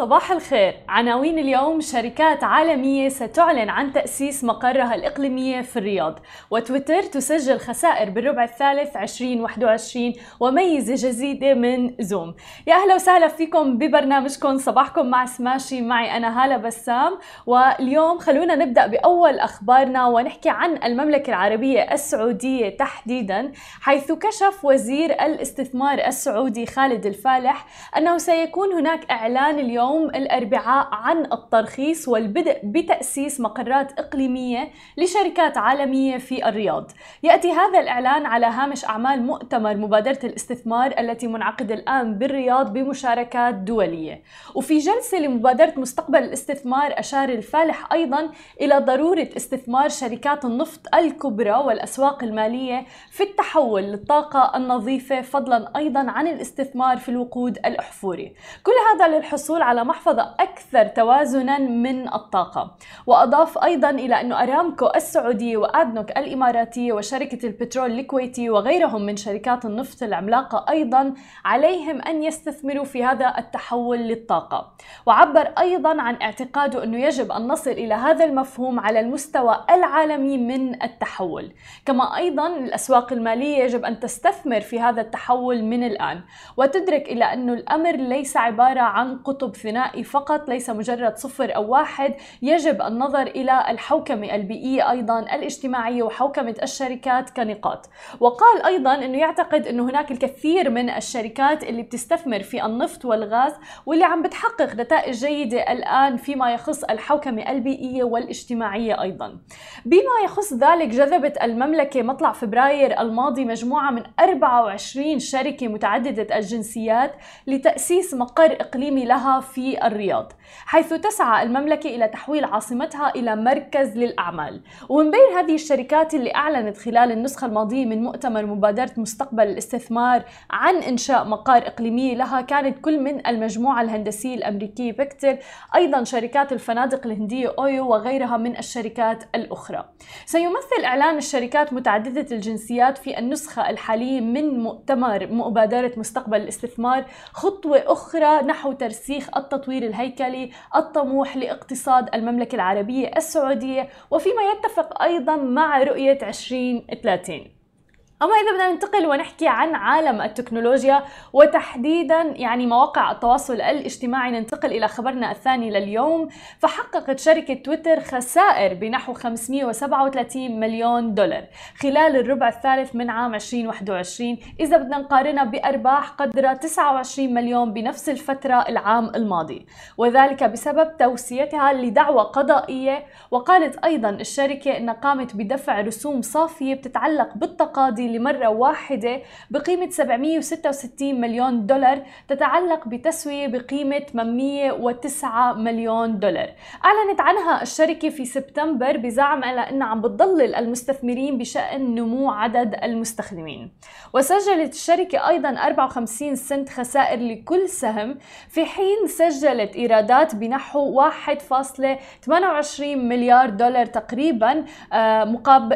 صباح الخير. عناوين اليوم شركات عالمية ستعلن عن تأسيس مقرها الإقليمية في الرياض وتويتر تسجل خسائر بالربع الثالث 2021 وميزة جديدة من زوم. يا أهلا وسهلا فيكم ببرنامجكم. صباحكم مع سماشي معي أنا هالة بسام. واليوم خلونا نبدأ بأول أخبارنا ونحكي عن المملكة العربية السعودية تحديدا حيث كشف وزير الاستثمار السعودي خالد الفالح أنه سيكون هناك إعلان اليوم يوم الأربعاء عن الترخيص والبدء بتأسيس مقرات إقليمية لشركات عالمية في الرياض. يأتي هذا الإعلان على هامش أعمال مؤتمر مبادرة الاستثمار التي منعقدة الآن بالرياض بمشاركات دولية. وفي جلسة لمبادرة مستقبل الاستثمار أشار الفالح أيضا إلى ضرورة استثمار شركات النفط الكبرى والأسواق المالية في التحول للطاقة النظيفة فضلا أيضا عن الاستثمار في الوقود الأحفوري. كل هذا للحصول على محفظة أكثر توازنا من الطاقة. وأضاف أيضا إلى أن أرامكو السعودية وأدنوك الإماراتية وشركة البترول الكويتي وغيرهم من شركات النفط العملاقة أيضا عليهم أن يستثمروا في هذا التحول للطاقة. وعبر أيضا عن اعتقاده أنه يجب أن نصل إلى هذا المفهوم على المستوى العالمي من التحول. كما أيضا الأسواق المالية يجب أن تستثمر في هذا التحول من الآن. وتدرك إلى أن الأمر ليس عبارة عن قطب ثنائي فقط ليس مجرد صفر أو واحد. يجب النظر إلى الحوكمة البيئية أيضا الاجتماعية وحوكمة الشركات كنقاط. وقال أيضا أنه يعتقد أنه هناك الكثير من الشركات اللي بتستثمر في النفط والغاز واللي عم بتحقق نتائج جيدة الآن فيما يخص الحوكمة البيئية والاجتماعية أيضا. بما يخص ذلك جذبت المملكة مطلع فبراير الماضي مجموعة من 24 شركة متعددة الجنسيات لتأسيس مقر إقليمي لها في الرياض حيث تسعى المملكة إلى تحويل عاصمتها إلى مركز للأعمال. ومن بين هذه الشركات اللي أعلنت خلال النسخة الماضية من مؤتمر مبادرة مستقبل الاستثمار عن إنشاء مقار إقليمي لها كانت كل من المجموعة الهندسية الأمريكية بيكتر أيضا شركات الفنادق الهندية أويو وغيرها من الشركات الأخرى. سيمثل إعلان الشركات متعددة الجنسيات في النسخة الحالية من مؤتمر مبادرة مستقبل الاستثمار خطوة أخرى نحو ترسيخ التطوير الهيكلي الطموح لاقتصاد المملكة العربية السعودية وفيما يتفق أيضا مع رؤية 2030 أما إذا بدنا ننتقل ونحكي عن عالم التكنولوجيا وتحديدا يعني مواقع التواصل الاجتماعي ننتقل إلى خبرنا الثاني لليوم. فحققت شركة تويتر خسائر بنحو 537 مليون دولار خلال الربع الثالث من عام 2021 إذا بدنا نقارنها بأرباح قدر 29 مليون بنفس الفترة العام الماضي وذلك بسبب توسيتها لدعوى قضائية. وقالت أيضا الشركة أنها قامت بدفع رسوم صافية بتتعلق بالتقاضي لمرة واحدة بقيمة 766 مليون دولار تتعلق بتسوية بقيمة 809 مليون دولار. أعلنت عنها الشركة في سبتمبر بزعم على أنها عم بتضلل المستثمرين بشأن نمو عدد المستخدمين. وسجلت الشركة أيضا 54 سنت خسائر لكل سهم في حين سجلت إيرادات بنحو 1.28 مليار دولار تقريبا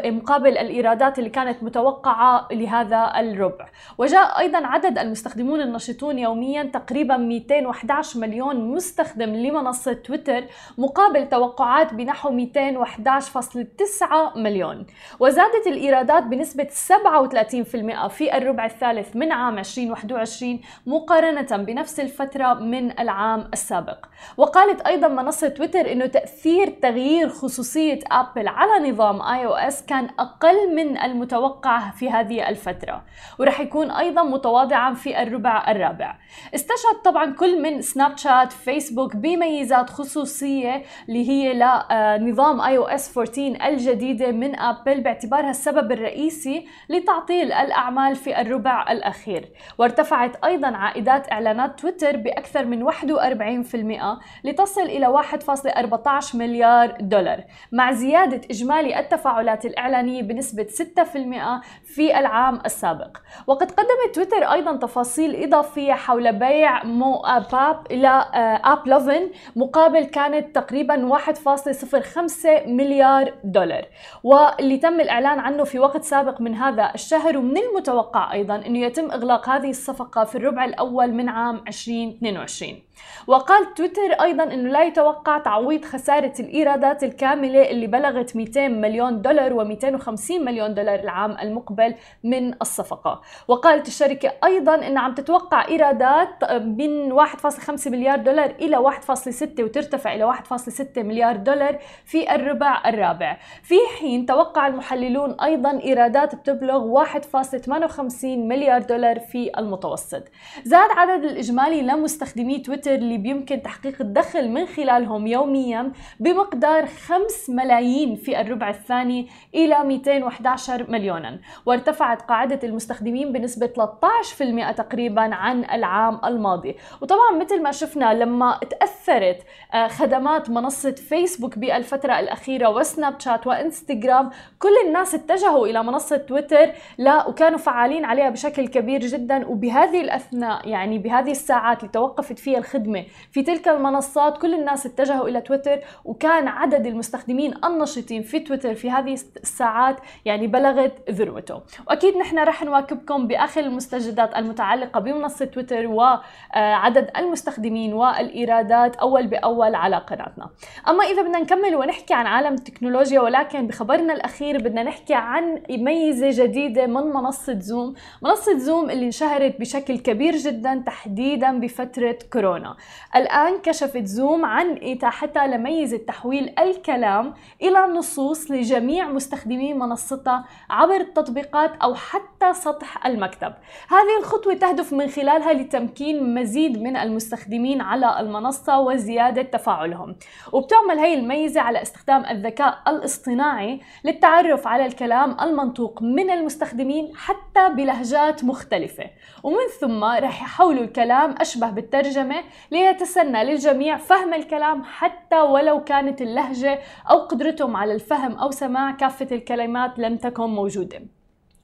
مقابل الإيرادات اللي كانت متوقعة لهذا الربع. وجاء أيضا عدد المستخدمون النشطون يوميا تقريبا 211 مليون مستخدم لمنصة تويتر مقابل توقعات بنحو 211.9 مليون. وزادت الإيرادات بنسبة 37% في الربع الثالث من عام 2021 مقارنة بنفس الفترة من العام السابق. وقالت أيضا منصة تويتر أنه تأثير تغيير خصوصية أبل على نظام iOS كان أقل من المتوقع في هذه الفترة ورح يكون أيضا متواضعا في الربع الرابع. استشهد طبعا كل من سناب شات فيسبوك بميزات خصوصية اللي هي لنظام iOS 14 الجديدة من ابل باعتبارها السبب الرئيسي لتعطيل الأعمال في الربع الأخير. وارتفعت أيضا عائدات إعلانات تويتر بأكثر من 41% لتصل إلى 1.14 مليار دولار. مع زيادة إجمالي التفاعلات الإعلانية بنسبة 6% في العام السابق. وقد قدمت تويتر أيضا تفاصيل إضافية حول بيع مو باب إلى آب لوفن مقابل كانت تقريبا 1.05 مليار دولار. واللي تم الإعلان عنه في وقت سابق من هذا الشهر ومن المتوقع أيضا أنه يتم إغلاق هذه الصفقة في الربع الأول من عام 2022 وقال تويتر أيضا إنه لا يتوقع تعويض خسارة الإيرادات الكاملة اللي بلغت 200 مليون دولار و250 مليون دولار العام المقبل من الصفقة. وقالت الشركة أيضا انها عم تتوقع إيرادات من 1.5 مليار دولار إلى 1.6 وترتفع إلى 1.6 مليار دولار في الربع الرابع. في حين توقع المحللون أيضا إيرادات بتبلغ 1.58 مليار دولار في المتوسط. زاد عدد الإجمالي لمستخدمي تويتر تويتر اللي بيمكن تحقيق الدخل من خلالهم يوميا بمقدار 5 ملايين في الربع الثاني إلى 211 مليونا. وارتفعت قاعدة المستخدمين بنسبة 13% تقريبا عن العام الماضي. وطبعا مثل ما شفنا لما تأثرت آه، خدمات منصة فيسبوك بالفترة الأخيرة وسناب شات وإنستغرام كل الناس اتجهوا إلى منصة تويتر لا وكانوا فعالين عليها بشكل كبير جدا. وبهذه الأثناء يعني بهذه الساعات اللي توقفت فيها الخدمة في تلك المنصات كل الناس اتجهوا إلى تويتر وكان عدد المستخدمين النشطين في تويتر في هذه الساعات يعني بلغت ذروته. وأكيد نحن رح نواكبكم بآخر المستجدات المتعلقة بمنصة تويتر وعدد المستخدمين والإيرادات أول بأول على قناتنا. أما إذا بدنا نكمل ونحكي عن عالم التكنولوجيا ولكن بخبرنا الأخير بدنا نحكي عن ميزة جديدة من منصة زوم. منصة زوم اللي انشهرت بشكل كبير جدا تحديدا بفترة كورونا. كورونا الآن كشفت زوم عن إتاحتها لميزة تحويل الكلام إلى نصوص لجميع مستخدمي منصتها عبر التطبيقات أو حتى سطح المكتب. هذه الخطوة تهدف من خلالها لتمكين مزيد من المستخدمين على المنصة وزيادة تفاعلهم. وبتعمل هي الميزة على استخدام الذكاء الاصطناعي للتعرف على الكلام المنطوق من المستخدمين حتى بلهجات مختلفة. ومن ثم رح يحولوا الكلام أشبه بالترجمة ليتسنى للجميع فهم الكلام حتى ولو كانت اللهجة أو قدرتهم على الفهم أو سماع كافة الكلمات لم تكن موجودة.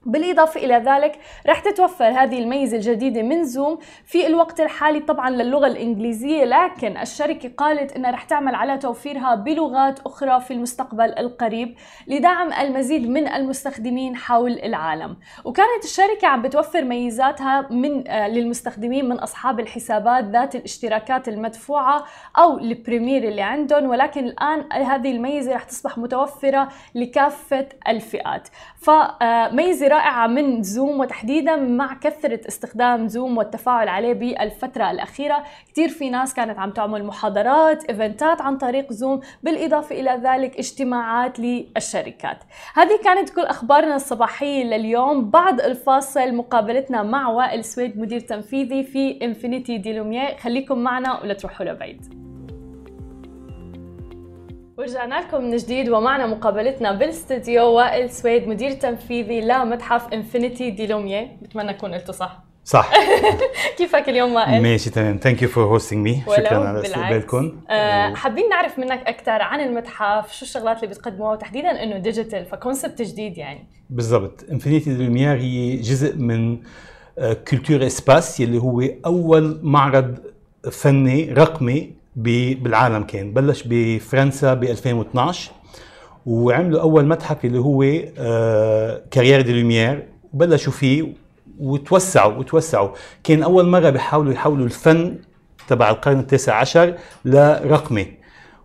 بالإضافة إلى ذلك رح تتوفر هذه الميزة الجديدة من زوم في الوقت الحالي طبعا للغة الإنجليزية لكن الشركة قالت أنها رح تعمل على توفيرها بلغات أخرى في المستقبل القريب لدعم المزيد من المستخدمين حول العالم. وكانت الشركة عم بتوفر ميزاتها من آه للمستخدمين من أصحاب الحسابات ذات الاشتراكات المدفوعة أو ال premium اللي عندهم ولكن الآن هذه الميزة رح تصبح متوفرة لكافة الفئات. فميزة رائعة من زوم وتحديدا مع كثرة استخدام زوم والتفاعل عليه بالفترة الأخيرة. كثير في ناس كانت عم تعمل محاضرات eventات عن طريق زوم بالإضافة إلى ذلك اجتماعات للشركات. هذه كانت كل أخبارنا الصباحية لليوم. بعد الفاصل مقابلتنا مع وائل سويد مدير تنفيذي في Infinity des خليكم معنا ولا تروحوا لبعيد. ورجعنا لكم من جديد ومعنا مقابلتنا بالاستديو وائل سويد مدير تنفيذي لمتحف Infinity des Lumières بتمنى اكون قلته صح. صح. كيفك اليوم وائل؟ ماشي تمام. thank you for hosting me شكرا على استقبالكم. أه حابين نعرف منك أكثر عن المتحف شو الشغلات اللي بتقدموها وتحديدا إنه digital ف concept جديد يعني. بالضبط. Infinity des Lumières هي جزء من Culturespaces يلي هو أول معرض فني رقمي بالعالم كان. بلش بفرنسا ب 2012 وعملوا أول متحف اللي هو Carrières de Lumières. وبلشوا فيه وتوسعوا وتوسعوا. كان أول مرة بيحاولوا يحولوا الفن تبع القرن التاسع عشر لرقمي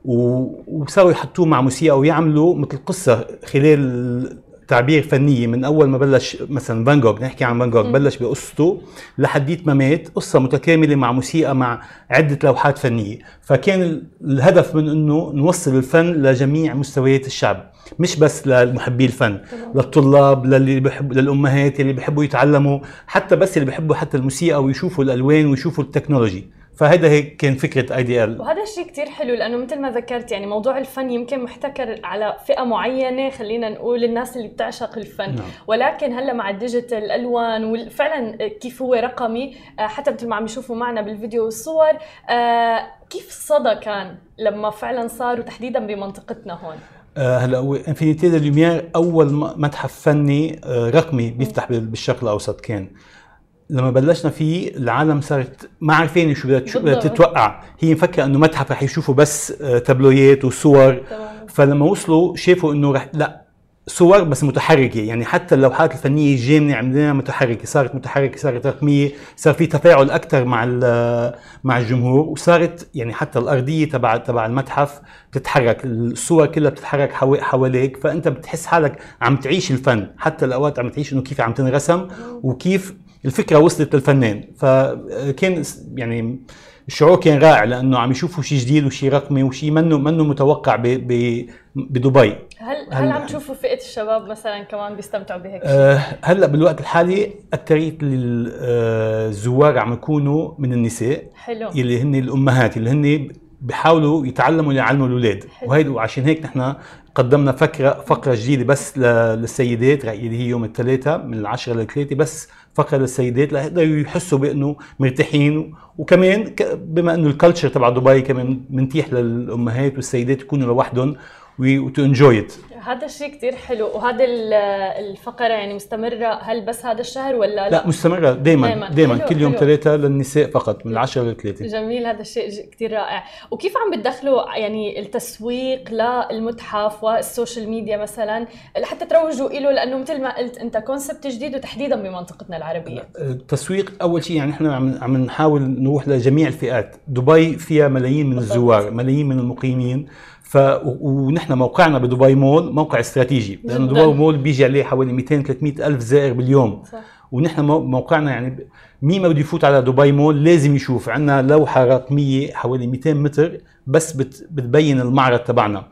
وصاروا يحطوه مع موسيقى ويعملوا مثل قصة خلال تعبير فنيه من أول ما بلش مثلا فان جوغ نحكي عن فان جوغ بلش بقصته لحديت ما مات قصة متكاملة مع موسيقى مع عدة لوحات فنية. فكان الهدف من إنه نوصل الفن لجميع مستويات الشعب مش بس لمحبي الفن للطلاب للي بحب للأمهات اللي بيحبوا يتعلموا حتى بس اللي بيحبوا حتى الموسيقى ويشوفوا الألوان ويشوفوا ال technology. فهذا هيك كان فكرة IDL وهذا الشيء كثير حلو لأنه مثل ما ذكرت يعني موضوع الفن يمكن محتكر على فئة معينة خلينا نقول الناس اللي بتعشق الفن. نعم. ولكن هلأ مع ال digital الالوان وفعلا كيف هو رقمي آه، حتى مثل ما عم يشوفوا معنا بالفيديو والصور آه، كيف الصدى كان لما فعلا صار وتحديدا بمنطقتنا هون؟ آه، هلأ هو انفينيتي لوميير أول متحف فني رقمي بيفتح بال- بالشرق الأوسط كان. لما بلشنا فيه العالم صارت ما عارفين شو بدها. تتوقع. هي مفكرة إنه متحف رح يشوفوا بس آه، تابلويات وصور. فلما وصلوا شافوا إنه رح لا صور بس متحركة. يعني حتى اللوحات الفنية الجامده عملناها متحركة. صارت متحركة صارت رقمية صار في تفاعل أكثر مع مع الجمهور. وصارت يعني حتى الأرضية تبع تبع المتحف بتتحرك الصور كلها بتتحرك حوا- حواليك. فأنت بتحس حالك عم تعيش الفن. حتى الأوقات عم تعيش إنه كيف عم تنرسم وكيف الفكرة وصلت للفنان. فكان يعني الشعور كان رائع لأنه عم يشوفوا شيء جديد وشيء رقمي وشيء منه منه متوقع ب ب بدبي. هل هل هل- عم تشوفوا فئة الشباب مثلا كمان بيستمتعوا بهيك شيء؟ أه هلا بالوقت الحالي اكثريه الزوار عم يكونوا من النساء حلو. اللي هن الأمهات اللي هن بيحاولوا يتعلموا يعلموا الأولاد. حلو. وهيدا وعشان هيك نحن قدمنا فكرة فقرة جديدة بس للسيدات. اللي هي يوم الثلاثاء من العشرة للثلاثة بس فقره للسيدات ليقدروا يحسوا بأنه مرتاحين. وكمان بما أنه الكالتشر تبع دبي كمان منتيح للأمهات والسيدات يكونوا لوحدهم و to enjoy it هذا الشيء كتير حلو. وهذا ال- الفقرة يعني مستمرة هل بس هذا الشهر ولا لا؟ لا مستمرة. دائما. دائما كل يوم حلو. ثلاثة للنساء فقط من العشرة للثلاثة جميل. هذا الشيء كتير رائع. وكيف عم بتدخلوا يعني التسويق للمتحف وال social media مثلا؟ لحتى تروجوا له لأنه مثل ما قلت أنت concept جديد وتحديدا بمنطقتنا العربية. التسويق أول شيء يعني إحنا عم عم نحاول نروح لجميع الفئات. دبي فيها ملايين من بالضبط. الزوار ملايين من المقيمين. ف ونحن موقعنا بدبي مول موقع استراتيجي لأنه. دبي مول بيجي عليه حوالي 200 300 ألف زائر باليوم. صح. ونحن مو- موقعنا يعني مين ما بده يفوت على دبي مول لازم يشوف. عندنا لوحة رقمية حوالي 200 متر بس بت بتبين المعرض تبعنا.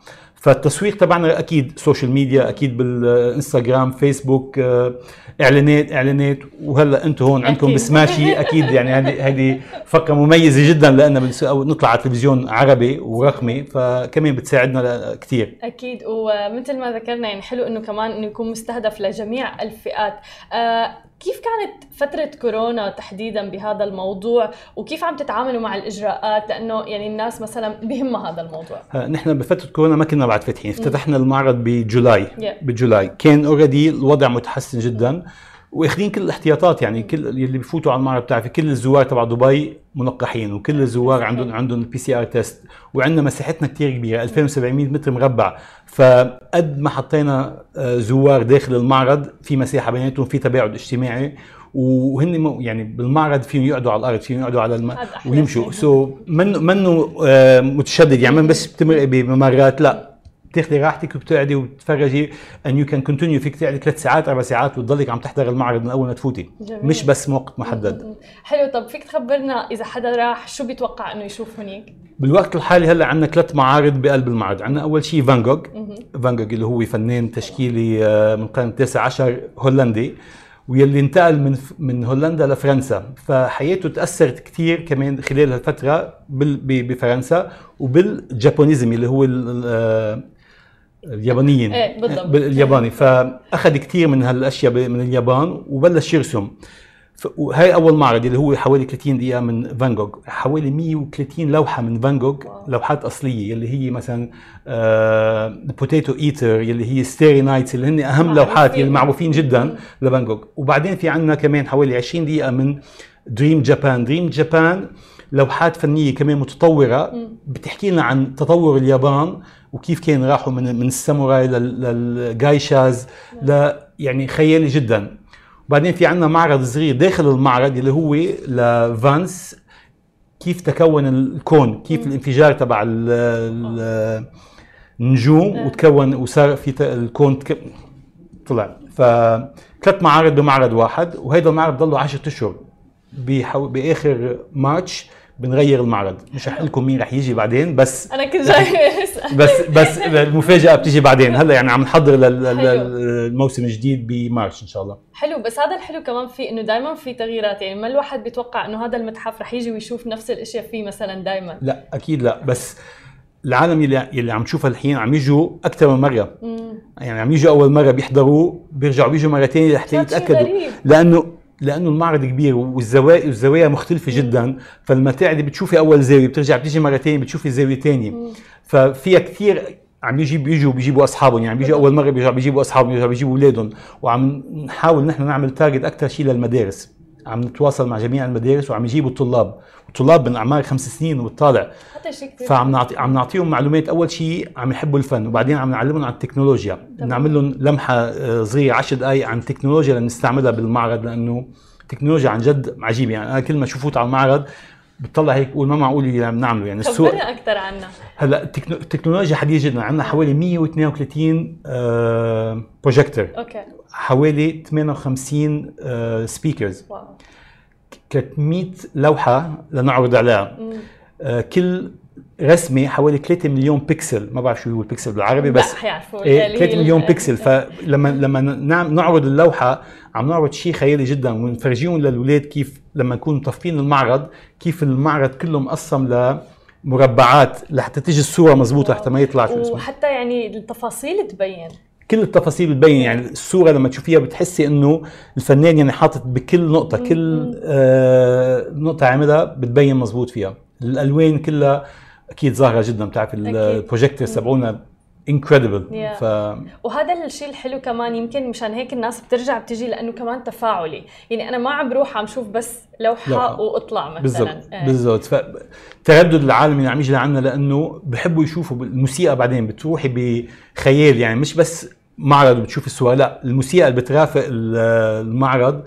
فالتسويق تبعنا أكيد social media أكيد بالإنستغرام فيسبوك آه، إعلانات إعلانات. وهلأ أنتم هون عندكم. بسماشي أكيد يعني هذه هذه فقرة مميزة جدا لأن نطلع على تلفزيون عربي ورقمي فكمان بتساعدنا كثير أكيد. ومثل ما ذكرنا يعني حلو إنه كمان إنه يكون مستهدف لجميع الفئات. آه كيف كانت فترة كورونا تحديدا بهذا الموضوع؟ وكيف عم تتعاملوا مع الإجراءات؟ لأنه يعني الناس مثلا بهمها هذا الموضوع. آه، نحن بفترة كورونا ما كنا بعد فاتحين. افتتحنا المعرض بجولاي. Yeah. بجولاي. كان اوريدي الوضع متحسن جدا. واخذين كل الاحتياطات يعني كل اللي بفوتوا على المعرض بتعرفي كل الزوار تبع دبي ملقحين وكل الزوار عندهم عندهم ال PCR test وعندنا مساحتنا كثير كبيرة 2700 متر مربع. فقد ما حطينا آه، زوار داخل المعرض في مساحة بيناتهم في تباعد اجتماعي وهن يعني بالمعرض فيهم يقعدوا على الأرض فيهم يقعدوا على الم... هذا أحلى ويمشوا. so منه منه آه، متشدد يعني من بس بتمرقي بممرات لا. بتاخذي راحتك وبتقعدي وبتتفرجي and you can continue فيك تقعدي ثلاث ساعات أربع ساعات وتضلك عم تحضر المعرض من أول ما تفوتي. جميل. مش بس موقت محدد. حلو. طب فيك تخبرنا إذا حدا راح شو بيتوقع إنه يشوف هنيك؟ بالوقت الحالي هلأ عندنا ثلاث معارض بقلب المعرض. عندنا أول شيء فان جوغ فان جوغ اللي هو فنان تشكيلي آه، من القرن التاسع عشر هولندي واللي انتقل من من هولندا لفرنسا. فحياته تأثرت كثير كمان خلال هالفترة بفرنسا وبال Japonism اللي هو آه، اليابانيين. إيه، بالضبط. بالياباني. فأخذ كثير من هالأشياء من اليابان وبلش يرسم. وهي أول معرض اللي هو حوالي 30 دقيقة من فان جوغ حوالي 130 لوحة من فان جوغ. لوحات أصلية اللي هي مثلا Potato Eater اللي هي Starry Nights اللي هن أهم. لوحات اللي معروفين جدا لفان جوغ وبعدين في عندنا كمان حوالي 20 دقيقة من Dream Japan Dream Japan لوحات فنية كمان متطورة. بتحكي لنا عن تطور اليابان وكيف كان راحوا من من الساموراي لل- لل geishas ل يعني خيالي جدا. وبعدين في عندنا معرض صغير داخل المعرض اللي هو ل Vanz. كيف تكون الكون؟ كيف الانفجار تبع ال- ال- النجوم آه. وتكون وصار في الكون تك... طلع. فثلاث معارض بمعرض واحد وهيدا المعرض ضله 10 أشهر. بحو... بآخر مارتش بنغير المعرض. مش رح لكم مين رح يجي بعدين بس أنا كنت جاي. بس بس المفاجأة بتيجي بعدين. هلأ يعني عم نحضر. للموسم الجديد بمارس إن شاء الله. حلو بس هذا الحلو كمان فيه إنه دائما في تغييرات. يعني ما الواحد بيتوقع إنه هذا المتحف رح يجي ويشوف نفس الأشياء فيه مثلا دائما لا أكيد لا. بس العالم اللي اللي عم تشوفها الحين عم يجوا أكثر من مرة. يعني عم يجوا أول مرة بيحضروا بيرجعوا بيجوا ثانية لحتى يتأكدوا. لأنه لأنه المعرض كبير والزوايا الزوايا مختلفة جدا. فلما تقعدي بتشوفي أول زاوية بترجع بتيجي مره ثانية بتشوفي زاوية ثانية ففيها كثير عم يجي بيجوا بيجيبوا أصحابهم. يعني بيجوا أول مرة بيجوا بيجيبوا أصحابهم بيجوا بيجيبوا أولادهم. وعم نحاول نحن نعمل تارجت أكثر شيء للمدارس. عم نتواصل مع جميع المدارس وعم يجيبوا الطلاب. الطلاب من أعمار خمس سنين وبالطالع هذا شيء كثير فعم نعطي عم نعطيهم معلومات. أول شيء عم يحبوا الفن وبعدين عم نعلمهم عن التكنولوجيا. نعمل لهم لمحة آه، صغيرة 10 دقائق عن التكنولوجيا لنستعملها بالمعرض لأنه التكنولوجيا عن جد عجيبة. يعني أنا كل ما أشوف على المعرض بتطلع هيك بقول ما معقول اللي عم نعمله يعني السوق خبرنا أكثر عنها هلأ التكنو- التكنولوجيا حديثه جدا عندنا حوالي 132 آه projector okay. حوالي 58 آه speakers wow. 300 لوحة لنعرض عليها. آه كل رسمه حوالي 3 مليون بكسل ما بعرف شو هو البكسل بالعربي بس حيعرفوا هي 3 مليون بكسل فلما لما نعم نعرض اللوحة عم نعرض شيء خيالي جدا ونفرجيهم للاولاد كيف لما نكون مطفين المعرض كيف المعرض كله مقسم لمربعات لحتى تيجي الصورة مضبوطه حتى ما يطلع شو اسمه. وحتى يعني التفاصيل تبين. كل التفاصيل بتبين يعني الصورة لما تشوفيها بتحسي إنه الفنان يعني حاطط بكل نقطة كل آه نقطة عاملها بتبين مزبوط فيها. الألوان كلها أكيد ظاهرة جدا بتعرف. البروجيكتور تبعونا انكريدبل Yeah. ف وهذا الشيء الحلو كمان يمكن مشان هيك الناس بترجع بتجي لأنه كمان تفاعلي يعني أنا ما عم بروح عم شوف بس لوحة, لوحة. وأطلع مثلا بالضبط إيه. بالضبط فتردد العالم اللي عم يجي لعنا لأنه بحبوا يشوفوا الموسيقى بعدين بتروحي بخيال يعني مش بس معرض وبتشوفي الصور لا الموسيقى اللي بترافق ال- المعرض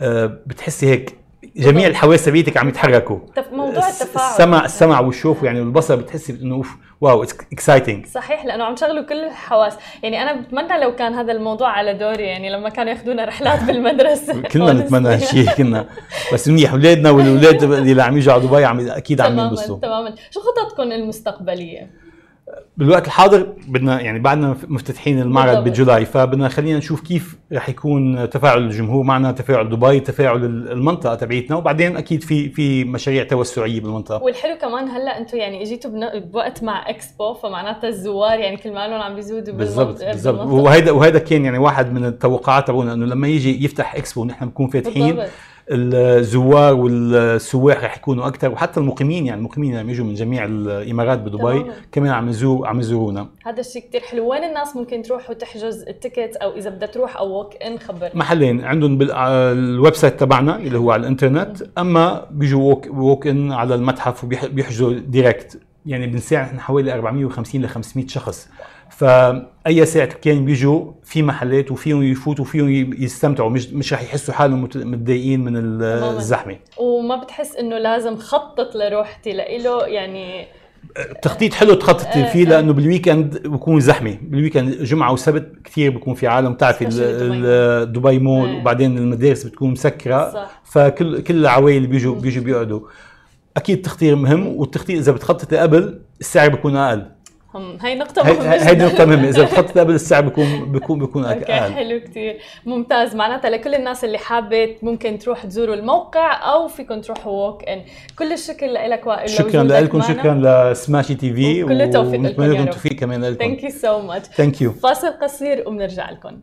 آه، بتحسي هيك جميع الحواس تبعيتك عم يتحركوا. موضوع التفاعل. السمع السمع والشوف يعني والبصر بتحسي إنه أوف wow exciting صحيح لأنه عم شغلوا كل الحواس. يعني أنا بتمنى لو كان هذا الموضوع على دوري يعني لما كانوا ياخذونا رحلات بالمدرسة. كلنا نتمنى هالشيء كنا. بس منيح أولادنا والأولاد اللي عم يجوا على دبي عم أكيد عم تماما ينبسطوا. تماما. شو خططكم المستقبلية؟ بالوقت الحاضر بدنا يعني بعدنا مفتتحين المعرض. ب July فبدنا خلينا نشوف كيف رح يكون تفاعل الجمهور معنا تفاعل دبي تفاعل المنطقة تبعيتنا وبعدين أكيد في في مشاريع توسعية بالمنطقة والحلو كمان هلأ أنتم يعني اجيتوا بوقت مع إكسبو فمعناتها الزوار يعني كل مالهم عم بيزودوا بالضبط بالضبط. وهيدا وهيدا كان يعني واحد من التوقعات تبعونا إنه لما يجي يفتح إكسبو ونحن بنكون فاتحين بالضبط. الزوار والسواح رح يكونوا أكثر وحتى المقيمين يعني المقيمين اللي عم يجوا من جميع الإمارات بدبي. كمان عم يزور عم يزورونا. هذا الشيء كتير حلو. وين الناس ممكن تروح وتحجز ال ticket؟ أو إذا بدها تروح أو walk in خبرنا محلين عندهم بال website تبعنا اللي هو على الإنترنت. أما بيجوا walk, walk in على المتحف وبيحجزوا direct يعني بنساعد نحن حوالي 450 ل 500 شخص. فأي ساعه كان بيجوا في محلات وفيهم يفوتوا وفيهم يستمتعوا مش مش رح يحسوا حالهم مت- متضايقين من. الزحمة وما بتحس إنه لازم خطط لروحتي لإله يعني التخطيط حلو تخططي آه، فيه آه. لأنه بال weekend بكون زحمة بال weekend جمعة وسبت كثير بكون في عالم بتعرفي دبي. مول آه. وبعدين المدارس بتكون مسكرة صح. فكل كل العوائل بيجوا بيجوا بيقعدوا أكيد التخطيط مهم والتخطيط إذا بتخططي قبل السعر بيكون أقل هم هاي نقطة مهمة هيدي جداً. نقطة مهمة. إذا بتخططي قبل السعر بيكون بيكون بيكون okay أقل حلو كتير. ممتاز. معناتها لكل الناس اللي حابة ممكن تروح تزوروا الموقع أو فيكم تروحوا walk in كل الشكر لك وائل شكرا لكم شكرا ل Smashi TV وكل التوفيق لكم ونتمنى يا لكم رب. التوفيق كمان لكم. thank you so much thank you فاصل قصير وبنرجع لكم.